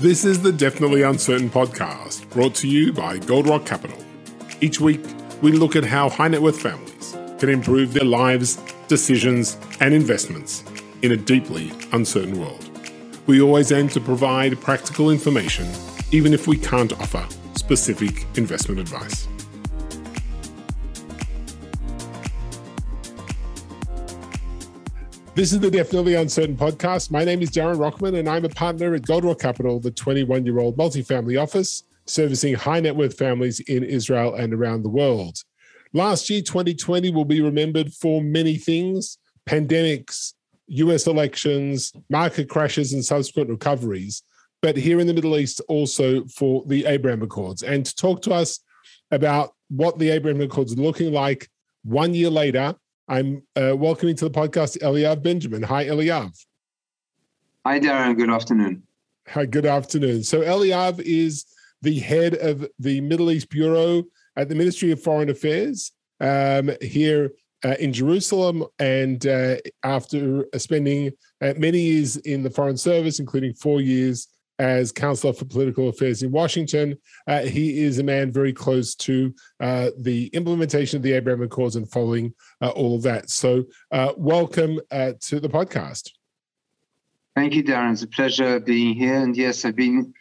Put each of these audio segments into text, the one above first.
This is the Definitely Uncertain podcast, brought to you by Goldrock Capital. Each week, we look at how high net worth families can improve their lives, decisions, and investments in a deeply uncertain world. We always aim to provide practical information, even if we can't offer specific investment advice. This is the Definitely Uncertain podcast. My name is Darren Rockman, and I'm a partner at Goldrock Capital, the 21 year old multifamily office servicing high net worth families in Israel and around the world. Last year, 2020, will be remembered for many things pandemics, US elections, market crashes, and subsequent recoveries. But here in the Middle East, also for the Abraham Accords. And to talk to us about what the Abraham Accords are looking like one year later, I'm uh, welcoming to the podcast Eliav Benjamin. Hi, Eliav. Hi, Darren. Good afternoon. Hi, good afternoon. So, Eliav is the head of the Middle East Bureau at the Ministry of Foreign Affairs um, here uh, in Jerusalem. And uh, after spending uh, many years in the Foreign Service, including four years as Counselor for Political Affairs in Washington. Uh, he is a man very close to uh, the implementation of the Abraham Accords and following uh, all of that. So, uh, welcome uh, to the podcast. Thank you, Darren. It's a pleasure being here. And yes, I've been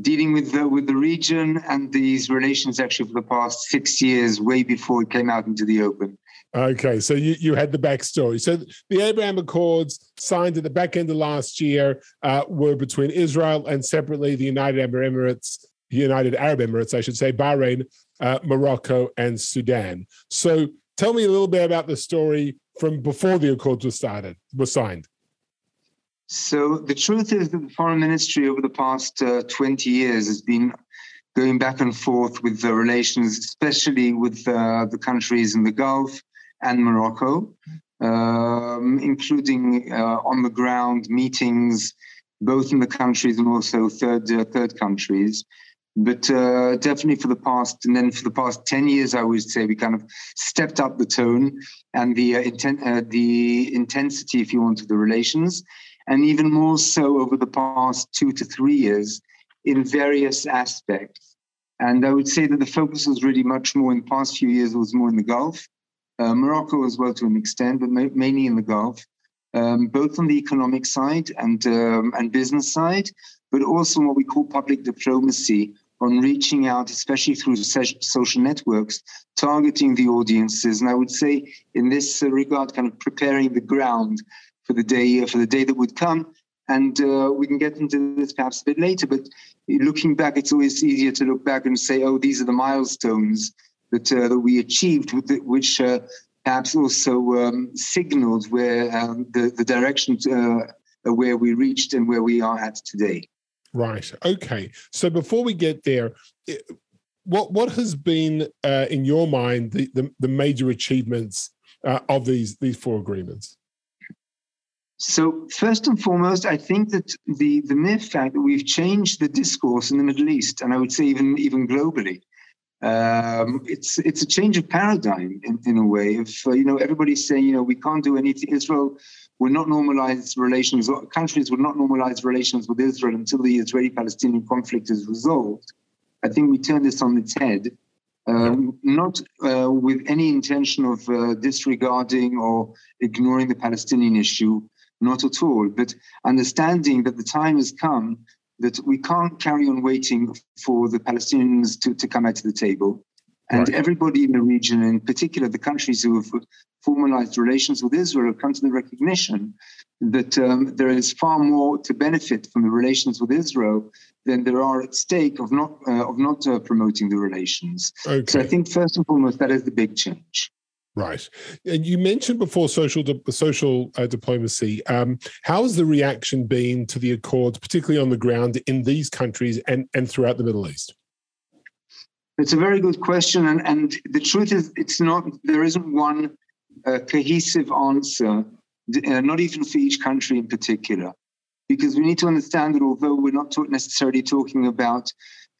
dealing with the, with the region and these relations actually for the past six years, way before it came out into the open. Okay, so you, you had the backstory. So the Abraham Accords signed at the back end of last year uh, were between Israel and separately the United Arab Emirates, United Arab Emirates, I should say, Bahrain, uh, Morocco, and Sudan. So tell me a little bit about the story from before the Accords were started, were signed. So the truth is that the foreign ministry over the past uh, 20 years has been going back and forth with the relations, especially with uh, the countries in the Gulf and Morocco, um, including uh, on the ground meetings, both in the countries and also third uh, third countries. But uh, definitely for the past, and then for the past ten years, I would say we kind of stepped up the tone and the uh, inten- uh, the intensity, if you want, of the relations, and even more so over the past two to three years in various aspects. And I would say that the focus was really much more in the past few years was more in the Gulf, uh, Morocco as well to an extent, but ma- mainly in the Gulf, um, both on the economic side and um, and business side, but also what we call public diplomacy on reaching out, especially through social networks, targeting the audiences. And I would say, in this regard, kind of preparing the ground for the day for the day that would come. And uh, we can get into this perhaps a bit later. But looking back, it's always easier to look back and say, "Oh, these are the milestones that uh, that we achieved, which uh, perhaps also um, signaled where um, the the direction uh, where we reached and where we are at today. Right. Okay. So before we get there, what what has been uh, in your mind the, the, the major achievements uh, of these these four agreements? So first and foremost, I think that the the mere fact that we've changed the discourse in the Middle East, and I would say even even globally, um, it's it's a change of paradigm in, in a way. If uh, you know everybody's saying you know we can't do anything, Israel will not normalize relations. Countries will not normalize relations with Israel until the Israeli-Palestinian conflict is resolved. I think we turn this on its head, um, not uh, with any intention of uh, disregarding or ignoring the Palestinian issue, not at all, but understanding that the time has come that we can't carry on waiting for the Palestinians to, to come out to the table. And right. everybody in the region, in particular the countries who have formalized relations with Israel, have come to the recognition that um, there is far more to benefit from the relations with Israel than there are at stake of not uh, of not uh, promoting the relations. Okay. So I think first and foremost that is the big change. Right, and you mentioned before social social uh, diplomacy. Um, how has the reaction been to the accords, particularly on the ground in these countries and and throughout the Middle East? It's a very good question, and and the truth is, it's not. There isn't one uh, cohesive answer, uh, not even for each country in particular, because we need to understand that although we're not talk- necessarily talking about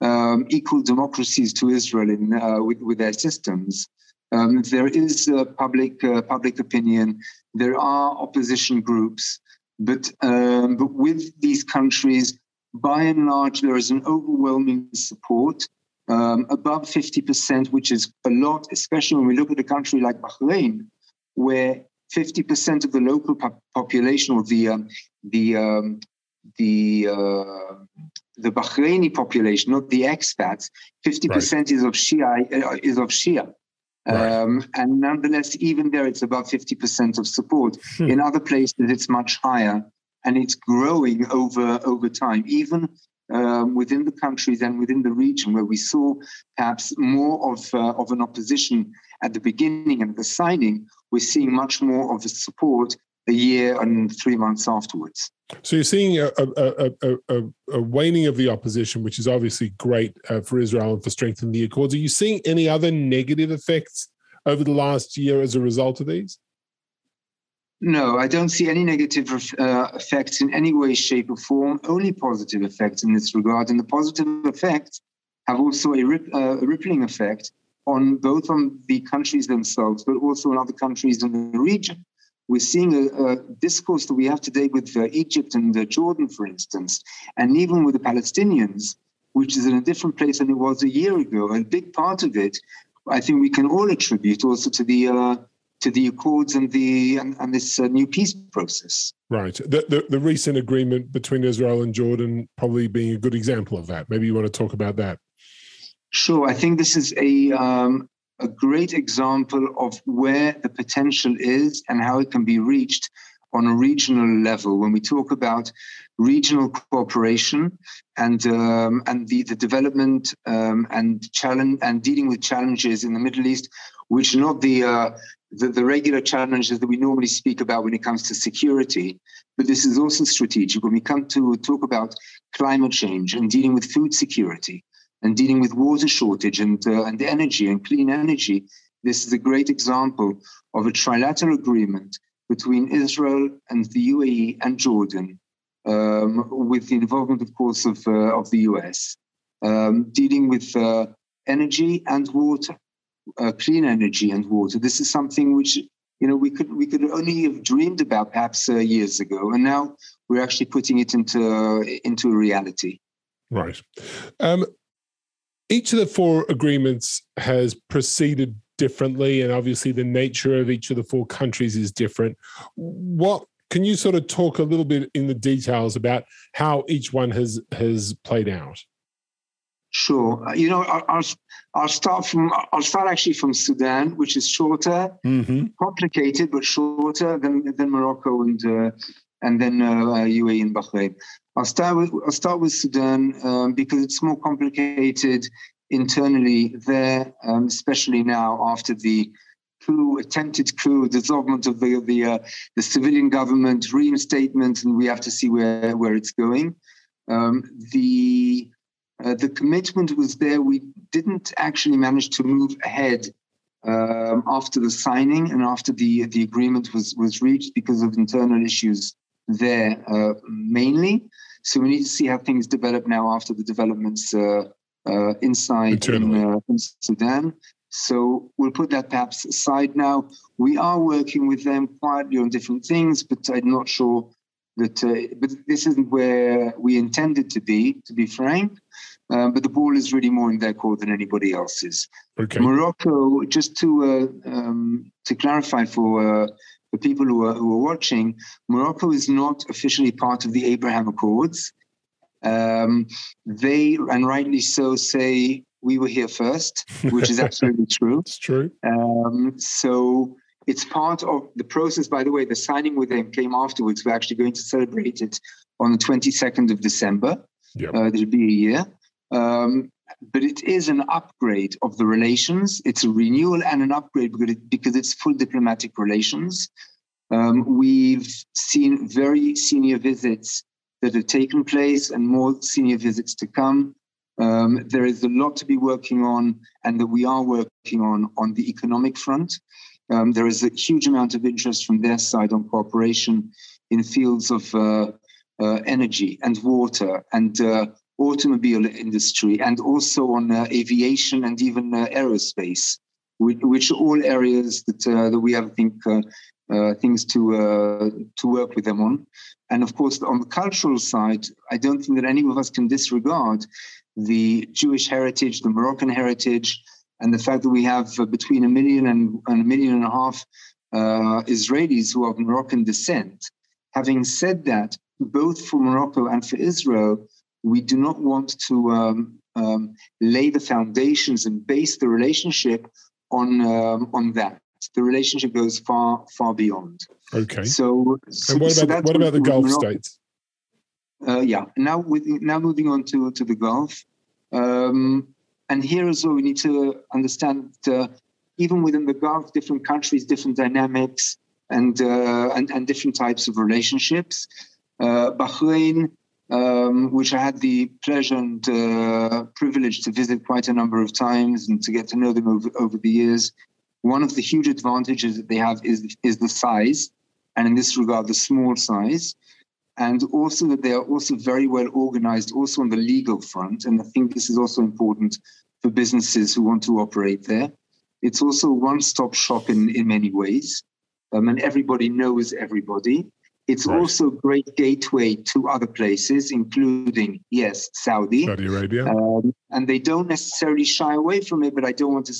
um, equal democracies to Israel in uh, with, with their systems um, there is public uh, public opinion. There are opposition groups, but um, but with these countries, by and large, there is an overwhelming support um, above 50%, which is a lot, especially when we look at a country like Bahrain, where 50% of the local po- population or the um, the um, the uh, the Bahraini population, not the expats, 50% right. is of Shia uh, is of Shia. Right. Um, and nonetheless, even there, it's about 50% of support. Hmm. In other places, it's much higher, and it's growing over over time. Even um, within the countries and within the region, where we saw perhaps more of uh, of an opposition at the beginning and the signing, we're seeing much more of the support a year and three months afterwards. So you're seeing a, a, a, a waning of the opposition, which is obviously great uh, for Israel and for strengthening the Accords. Are you seeing any other negative effects over the last year as a result of these? No, I don't see any negative uh, effects in any way, shape, or form. Only positive effects in this regard, and the positive effects have also a, rip, uh, a rippling effect on both on the countries themselves, but also on other countries in the region. We're seeing a, a discourse that we have today with uh, Egypt and uh, Jordan, for instance, and even with the Palestinians, which is in a different place than it was a year ago. And a big part of it, I think we can all attribute also to the uh, to the accords and the and, and this uh, new peace process. Right. The, the, the recent agreement between Israel and Jordan probably being a good example of that. Maybe you want to talk about that. Sure. I think this is a um, a great example of where the potential is and how it can be reached on a regional level. When we talk about regional cooperation and um, and the, the development um, and challenge and dealing with challenges in the Middle East, which are not the, uh, the the regular challenges that we normally speak about when it comes to security, but this is also strategic. When we come to talk about climate change and dealing with food security, and dealing with water shortage and, uh, and energy and clean energy, this is a great example of a trilateral agreement between Israel and the UAE and Jordan, um, with the involvement, of course, of, uh, of the US, um, dealing with uh, energy and water, uh, clean energy and water. This is something which you know we could we could only have dreamed about perhaps uh, years ago, and now we're actually putting it into into a reality. Right. Um, each of the four agreements has proceeded differently, and obviously the nature of each of the four countries is different. What can you sort of talk a little bit in the details about how each one has has played out? Sure. Uh, you know, I'll, I'll start from I'll start actually from Sudan, which is shorter, mm-hmm. complicated but shorter than than Morocco and uh, and then uh, UAE and Bahrain. I'll start with I'll start with Sudan um, because it's more complicated internally there, um, especially now after the coup, attempted coup, dissolvement of the the, uh, the civilian government, reinstatement, and we have to see where where it's going. Um, the uh, the commitment was there. We didn't actually manage to move ahead um, after the signing and after the the agreement was was reached because of internal issues there uh, mainly. So we need to see how things develop now after the developments uh, uh, inside in, uh, in, Sudan. So we'll put that perhaps aside now. We are working with them quietly on different things, but I'm not sure that. Uh, but this isn't where we intended to be, to be frank. Uh, but the ball is really more in their court than anybody else's. Okay. Morocco, just to uh, um, to clarify for the people who are, who are watching, Morocco is not officially part of the Abraham Accords. Um, they, and rightly so, say we were here first, which is absolutely true. It's true. Um, so it's part of the process. By the way, the signing with them came afterwards. We're actually going to celebrate it on the 22nd of December. Yep. Uh, it'll be a year. Um, but it is an upgrade of the relations. It's a renewal and an upgrade because, it, because it's full diplomatic relations. Um, we've seen very senior visits that have taken place and more senior visits to come. Um, there is a lot to be working on and that we are working on on the economic front. Um, there is a huge amount of interest from their side on cooperation in fields of uh, uh, energy and water and uh, automobile industry and also on uh, aviation and even uh, aerospace, which, which, are all areas that, uh, that we have, I think, uh, uh, things to uh, to work with them on. And of course, on the cultural side, I don't think that any of us can disregard the Jewish heritage, the Moroccan heritage, and the fact that we have between a million and, and, a million and a half Israelis who are of Moroccan descent. Having said that, both for Morocco and for Israel, we do not want to um, um, lay the foundations and base the relationship on um, on that. The relationship goes far far beyond. Okay. So, so and what about so what about the Gulf Morocco. states? Uh, yeah. Now, with, now moving on to to the Gulf, um, and here as well, we need to understand uh, even within the Gulf, different countries, different dynamics, and uh, and, and different types of relationships. Uh, Bahrain um, which I had the pleasure and uh, privilege to visit quite a number of times and to get to know them over, over the years. One of the huge advantages that they have is, is the size, and in this regard, the small size, and also that they are also very well organized, also on the legal front. And I think this is also important for businesses who want to operate there. It's also a one stop shop in, in many ways, um, and everybody knows everybody. It's right. also a great gateway to other places, including, yes, Saudi. Saudi Arabia. Um, and they don't necessarily shy away from it, but I don't want to,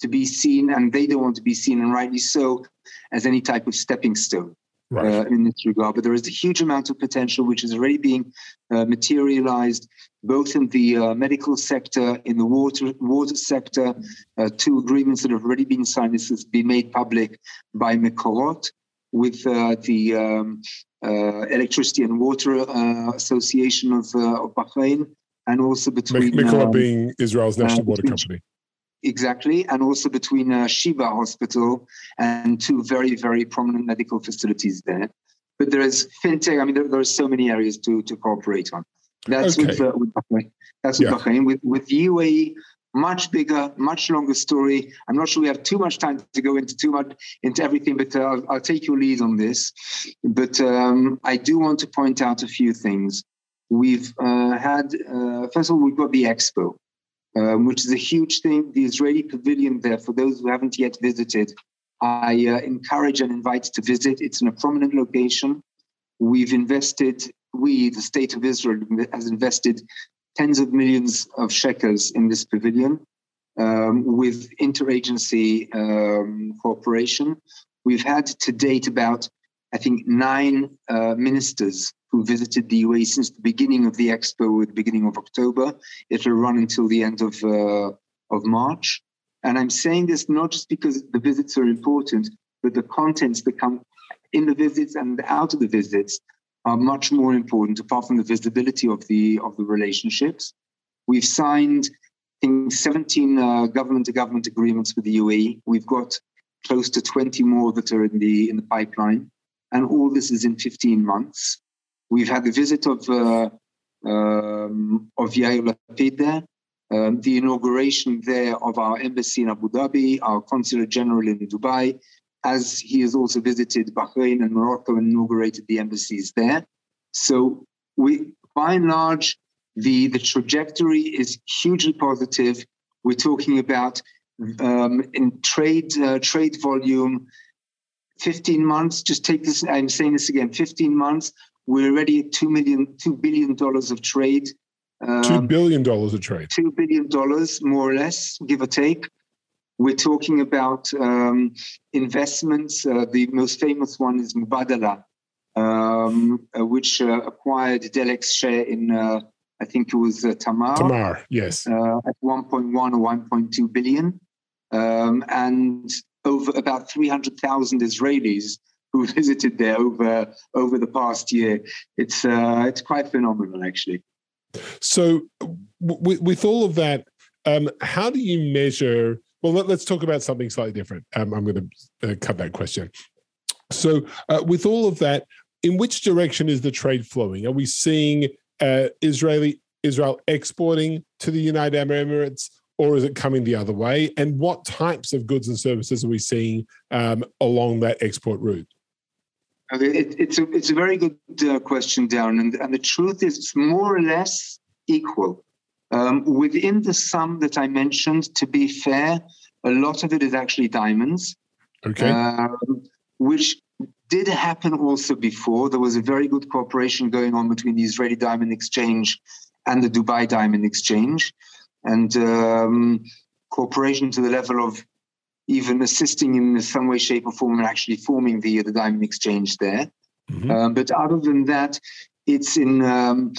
to be seen, and they don't want to be seen, and rightly so, as any type of stepping stone. Right. Uh, in this regard, but there is a huge amount of potential which is already being uh, materialized, both in the uh, medical sector, in the water water sector. Uh, two agreements that have already been signed. This has been made public by Mekorot, with uh, the um, uh, Electricity and Water uh, Association of, of Bahrain, and also between um, being Israel's national water company. Exactly, and also between uh, Sheba Hospital and two very, very prominent medical facilities there. But there is fintech. I mean, there, there are so many areas to to cooperate on. That's okay. with, uh, with Bahrain. That's with yeah. Bahrain. With with UAE, much bigger, much longer story. I'm not sure we have too much time to go into too much into everything, but uh, I'll, I'll, take your lead on this. But um, I do want to point out a few things. We've uh, had, uh, first of all, we've got the expo, um, which is a huge thing. The Israeli pavilion there, for those who haven't yet visited, I uh, encourage and invite to visit. It's in a prominent location. We've invested, we, the state of Israel, has invested tens of millions of shekels in this pavilion um, with interagency um, cooperation. We've had to date about, I think, nine uh, ministers who visited the UAE since the beginning of the expo at the beginning of October. It'll run until the end of, uh, of March. And I'm saying this not just because the visits are important, but the contents that come in the visits and out of the visits are much more important apart from the visibility of the of the relationships. We've signed I think 17 uh, government to government agreements with the UAE. We've got close to 20 more that are in the in the pipeline, and all this is in 15 months. We've had the visit of uh, um, of Yair Lapid there, um, the inauguration there of our embassy in Abu Dhabi, our consulate general in Dubai, as he has also visited Bahrain and Morocco and inaugurated the embassies there. So we, by and large, the, the trajectory is hugely positive. We're talking about um, in trade uh, trade volume, 15 months. Just take this. I'm saying this again. 15 months. We're already at two million, two billion dollars of trade. Um, two billion dollars of trade. Two billion dollars, more or less, give or take. We're talking about um, investments. Uh, the most famous one is Mubadala, um, uh, which uh, acquired Delek's share in, uh, I think it was uh, Tamar. Tamar, yes. Uh, at 1.1 or 1.2 billion. Um, and over about 300,000 Israelis who visited there over over the past year. It's it's quite phenomenal, actually. So, w- with all of that, um, how do you measure well, let, us talk about something slightly different. Um, I'm going to uh, cut that question. So, uh, with all of that, in which direction is the trade flowing? Are we seeing uh, Israeli Israel exporting to the United Arab Emirates, or is it coming the other way? And what types of goods and services are we seeing um, along that export route? It, it's a it's a very good uh, question, Darren, and, and the truth is, it's more or less equal. Um, within the sum that I mentioned, to be fair, a lot of it is actually diamonds. Okay. Uh, which did happen also before. There was a very good cooperation going on between the Israeli Diamond Exchange and the Dubai Diamond Exchange, and um, cooperation to the level of even assisting in some way, shape, or form, and actually forming the the Diamond Exchange there. Mm-hmm. Um, but other than that, it's in um,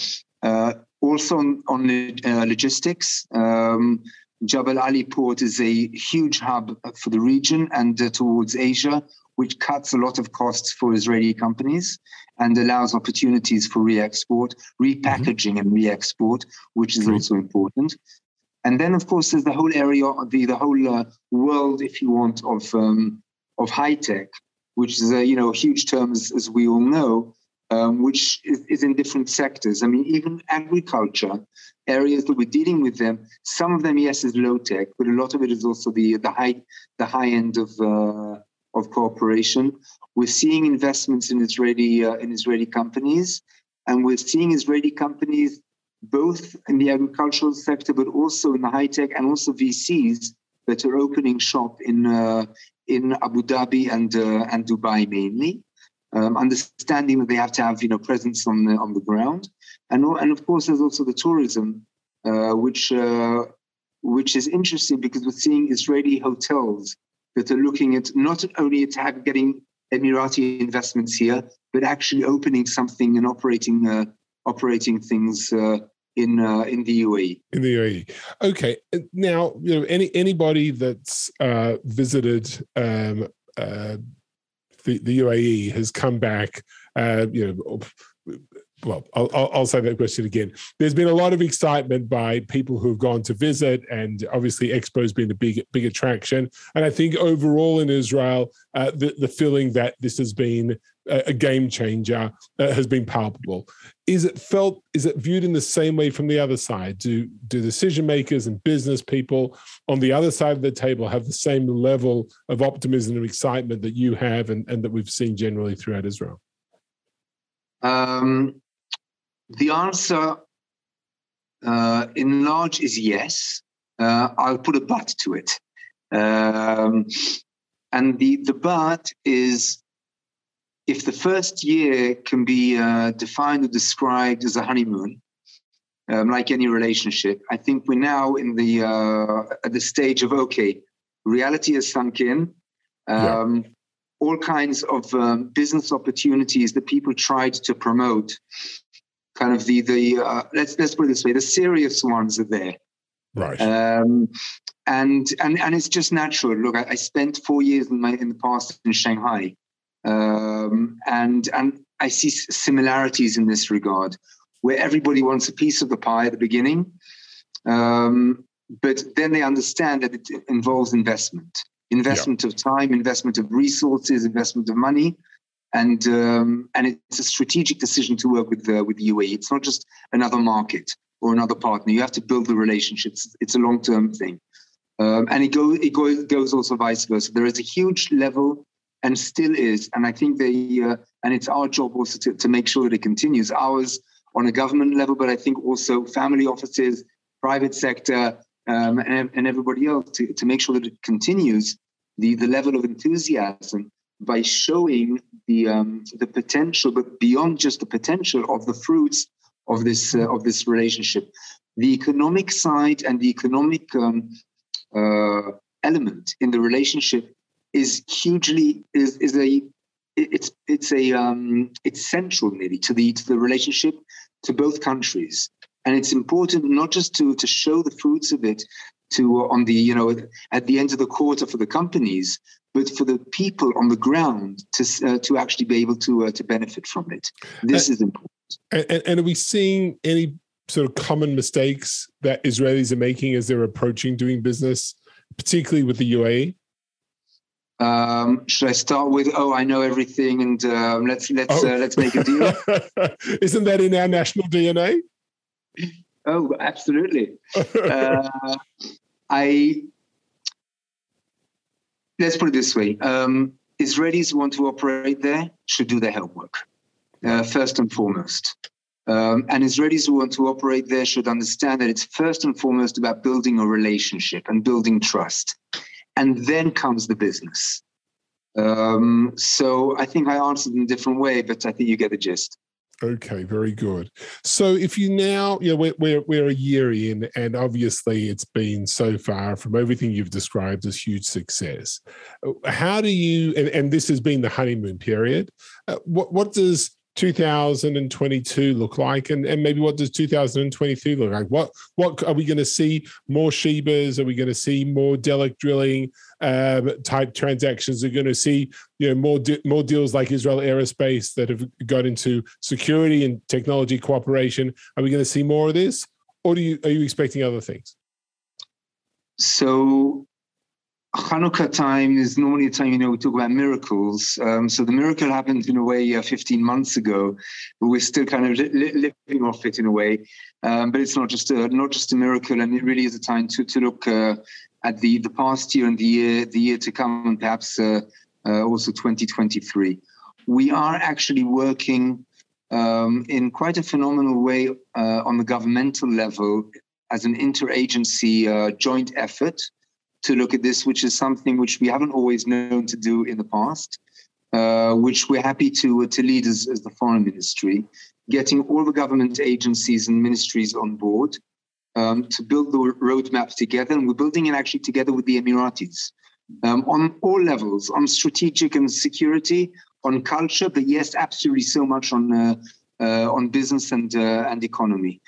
uh, also on, on uh, logistics. Um, Jebel Ali port is a huge hub for the region and uh, towards Asia, which cuts a lot of costs for Israeli companies and allows opportunities for re-export, repackaging, mm-hmm. and re-export, which is Great. also important. And then, of course, there's the whole area, the the whole uh, world, if you want, of um, of high tech, which is a you know huge term as, as we all know, um, which is, is, in different sectors. I mean, even agriculture areas that we're dealing with them. Some of them, yes, is low tech, but a lot of it is also the the high the high end of uh, of cooperation. We're seeing investments in Israeli uh, in Israeli companies, and we're seeing Israeli companies both in the agricultural sector, but also in the high tech, and also VCs that are opening shop in uh, in Abu Dhabi and uh, and Dubai mainly um, understanding that they have to have you know presence on the on the ground, and and of course there's also the tourism, uh, which uh, which is interesting because we're seeing Israeli hotels that are looking at not only at getting Emirati investments here, but actually opening something and operating uh, operating things uh, in uh, in the UAE. In the UAE, okay. Now, you know, any anybody that's uh, visited um, uh, the, the UAE has come back, uh, you know, well, I'll, I'll, say that question again. There's been a lot of excitement by people who've gone to visit, and obviously Expo's been a big, big attraction. And I think overall in Israel, uh, the, the feeling that this has been a, game changer uh, has been palpable. Is it felt? Is it viewed in the same way from the other side? Do do decision makers and business people on the other side of the table have the same level of optimism and excitement that you have, and, and that we've seen generally throughout Israel? Um, the answer, uh, in large, is yes. Uh, I'll put a but to it. Um, and the, the but is if the first year can be uh, defined or described as a honeymoon, um, like any relationship, I think we're now in the uh, at the stage of okay, reality has sunk in. Um, yeah. All kinds of um, business opportunities that people tried to promote, kind of the the uh, let's let's put it this way, the serious ones are there. Right. Um, and and and it's just natural. Look, I, I, spent four years in my in the past in Shanghai, and and I see similarities in this regard, where everybody wants a piece of the pie at the beginning, um, but then they understand that it involves investment, investment yeah. of time, investment of resources, investment of money, and um, and it's a strategic decision to work with the, with the UAE. It's not just another market or another partner. You have to build the relationships. It's a long term thing. Um, and it, go, it go, goes also vice versa. There is a huge level and still is. And I think they, uh, and it's our job also to, to make sure that it continues. Ours on a government level, but I think also family offices, private sector, um, and, and everybody else to, to make sure that it continues the, the level of enthusiasm by showing the um, the potential, but beyond just the potential of the fruits of this uh, of this relationship, the economic side and the economic um, uh, element in the relationship is hugely is is a it's it's a um, it's central nearly to the to the relationship to both countries. And it's important not just to to show the fruits of it to uh, on the you know at the end of the quarter for the companies but for the people on the ground to uh, to actually be able to uh, to benefit from it. This and, is important. and, and are we seeing any sort of common mistakes that israelis are making as they're approaching doing business particularly with the uae um, should I start with oh I know everything and um, let's let's oh. uh, let's make a deal? Isn't that in our national DNA? Oh, absolutely. uh, I let's put it this way: um, Israelis who want to operate there should do their homework uh, first and foremost. Um, and Israelis who want to operate there should understand that it's first and foremost about building a relationship and building trust and then comes the business. Um, so I think I answered in a different way, but I think you get the gist. Okay, very good. So if you now, you know, we're, we're, we're a year in, and obviously it's been so far from everything you've described as huge success. How do you, and, and this has been the honeymoon period, uh, what, what does 2022 look like? And, and maybe what does 2023 look like? What what are we going to see more shebas are we going to see more Delek drilling um, type transactions? Are going to see you know more de- more deals like Israel Aerospace that have got into security and technology cooperation. Are we going to see more of this? Or do you are you expecting other things? So Hanukkah time is normally a time, you know, we talk about miracles. Um, so the miracle happened in a way uh, 15 months ago, but we're still kind of li- li- living off it in a way. Um, but it's not just a not just a miracle, and it really is a time to to look uh, at the the past year and the year the year to come, and perhaps uh, uh also 2023. We are actually working um, in quite a phenomenal way uh, on the governmental level as an interagency uh, joint effort to look at this, which is something which we haven't always known to do in the past, uh, which we're happy to, uh, to lead as, as the foreign ministry, getting all the government agencies and ministries on board um, to build the roadmap together. And we're building it actually together with the Emiratis um, on all levels, on strategic and security, on culture, but yes, absolutely so much on uh, uh, on business and uh, and economy.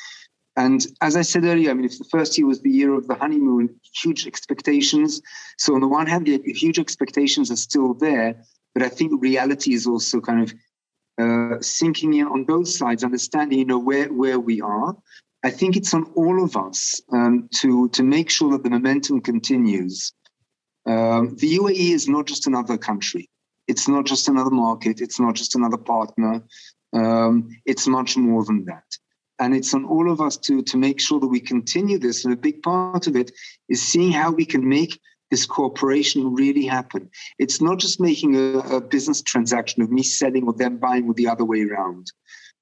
And as I said earlier, I mean, if the first year was the year of the honeymoon, huge expectations. So on the one hand, the huge expectations are still there, but I think reality is also kind of uh, sinking in on both sides, understanding, you know, where where we are. I think it's on all of us um, to to make sure that the momentum continues. Um, the UAE is not just another country. It's not just another market. It's not just another partner. Um, it's much more than that. And it's on all of us to, to make sure that we continue this. And a big part of it is seeing how we can make this cooperation really happen. It's not just making a, a business transaction of me selling or them buying or the other way around.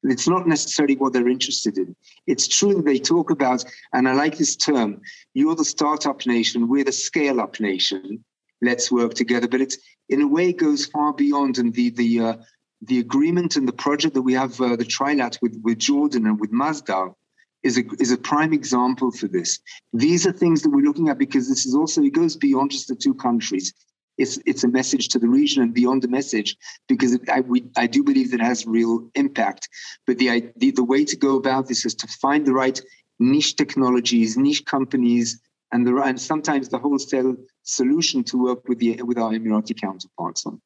It's not necessarily what they're interested in. It's true that they talk about, and I like this term, you're the startup nation, we're the scale up nation. Let's work together. But it's in a way goes far beyond and the the uh, the agreement and the project that we have, uh, the Trilat with, with Jordan and with Masdar, is a, is a prime example for this. These are things that we're looking at because this is also, it goes beyond just the two countries. It's, it's a message to the region and beyond the message because it, I, we, I do believe that it has real impact. But the, the, the way to go about this is to find the right niche technologies, niche companies, and, the, and sometimes the wholesale solution to work with, the, with our Emirati counterparts on.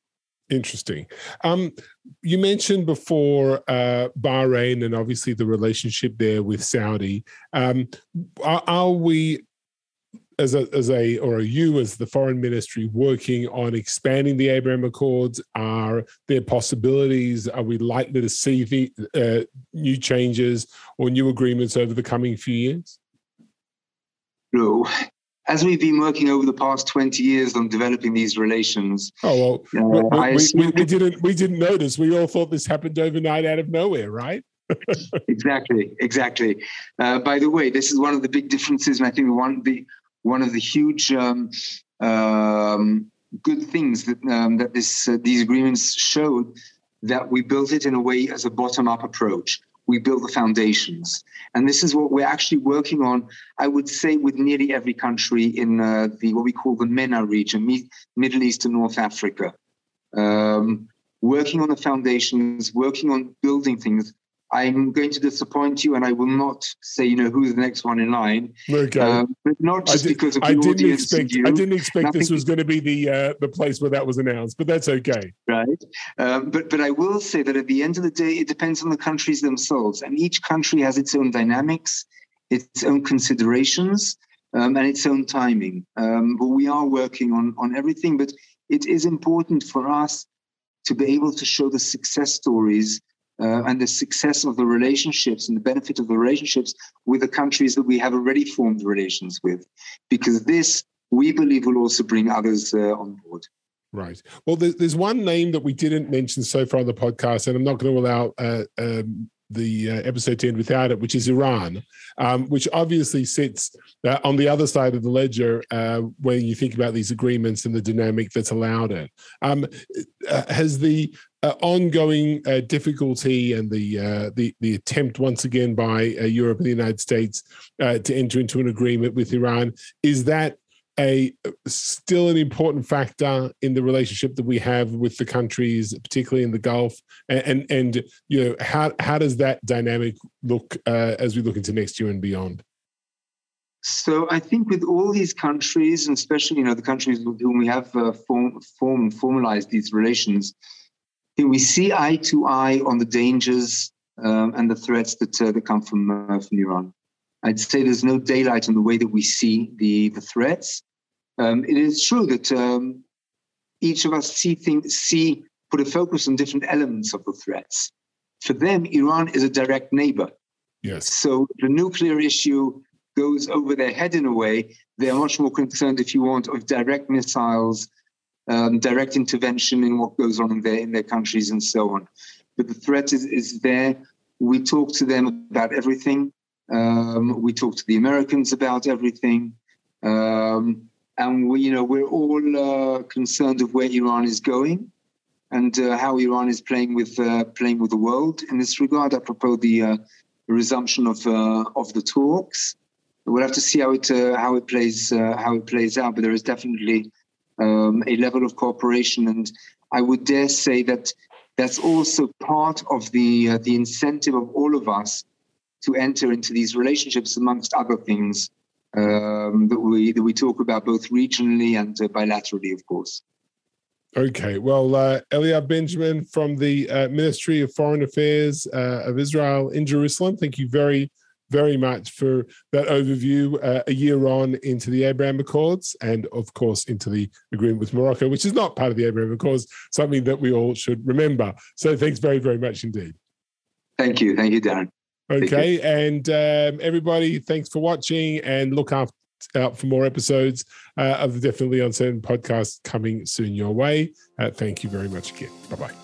Interesting. Um, you mentioned before uh, Bahrain and obviously the relationship there with Saudi. Um, are, are, we, as a, as a or are you as the foreign ministry, working on expanding the Abraham Accords? Are there possibilities? Are we likely to see the uh, new changes or new agreements over the coming few years? No, as we've been working over the past 20 years on developing these relations oh well uh, we, we, we, didn't we didn't notice. We all thought this happened overnight out of nowhere right? Exactly exactly. Uh, by the way this is one of the big differences and i think one of the one of the huge um, um, good things that um, that this uh, these agreements showed that we built it in a way as a bottom up approach we build the foundations. And this is what we're actually working on, I would say, with nearly every country in uh, the what we call the MENA region, Middle East and North Africa. Um, working on the foundations, working on building things I'm going to disappoint you, and I will not say, you know, who's the next one in line. Okay, um, but not just did, because of I didn't expect. You, I didn't expect this was going to be the uh, the place where that was announced, but that's okay. Right, um, but but I will say that at the end of the day, it depends on the countries themselves, and each country has its own dynamics, its own considerations, um, and its own timing. Um, but we are working on on everything. But it is important for us to be able to show the success stories uh, and the success of the relationships and the benefit of the relationships with the countries that we have already formed relations with, because this we believe will also bring others uh, on board. Right. Well, there's one name that we didn't mention so far on the podcast, and I'm not going to allow uh, um, the uh, episode to end without it, which is Iran, um, which obviously sits uh, on the other side of the ledger uh, when you think about these agreements and the dynamic that's allowed it. Um, uh, has the uh, ongoing uh, difficulty and the, the the attempt once again by Europe and the United States to enter into an agreement with Iran is that a still an important factor in the relationship that we have with the countries, particularly in the Gulf, and and, and you know how how does that dynamic look uh, as we look into next year and beyond? So I think with all these countries, and especially you know the countries with whom we have uh, form, form formalized these relations, we see eye to eye on the dangers um, and the threats that uh, that come from uh, from Iran. I'd say there's no daylight in the way that we see the, the threats. Um, it is true that um, each of us see things, see, put a focus on different elements of the threats. For them, Iran is a direct neighbor. Yes. So the nuclear issue goes over their head in a way. They're much more concerned, if you want, of direct missiles, um, direct intervention in what goes on in their in their countries, and so on. But the threat is, is there. We talk to them about everything. Um, we talk to the Americans about everything, um, and we, you know, we're all uh, concerned of where Iran is going and uh, how Iran is playing with uh, playing with the world in this regard. Apropos the uh, resumption of uh, of the talks, we'll have to see how it uh, how it plays how it plays out. But there is definitely um, a level of cooperation, and I would dare say that that's also part of the the incentive of all of us to enter into these relationships, amongst other things um, that we that we talk about both regionally and uh, bilaterally, of course. Okay, well, uh, Eliav Benjamin from the uh, Ministry of Foreign Affairs uh, of Israel in Jerusalem, thank you very, very much for that overview uh, a year on into the Abraham Accords and, of course, into the agreement with Morocco, which is not part of the Abraham Accords, something that we all should remember. So, thanks very, very much indeed. Thank you. Thank you, Darren. Okay. And um, everybody, thanks for watching and look out, out for more episodes uh, of the Definitely Uncertain podcast coming soon your way. Uh, thank you very much again. Bye bye.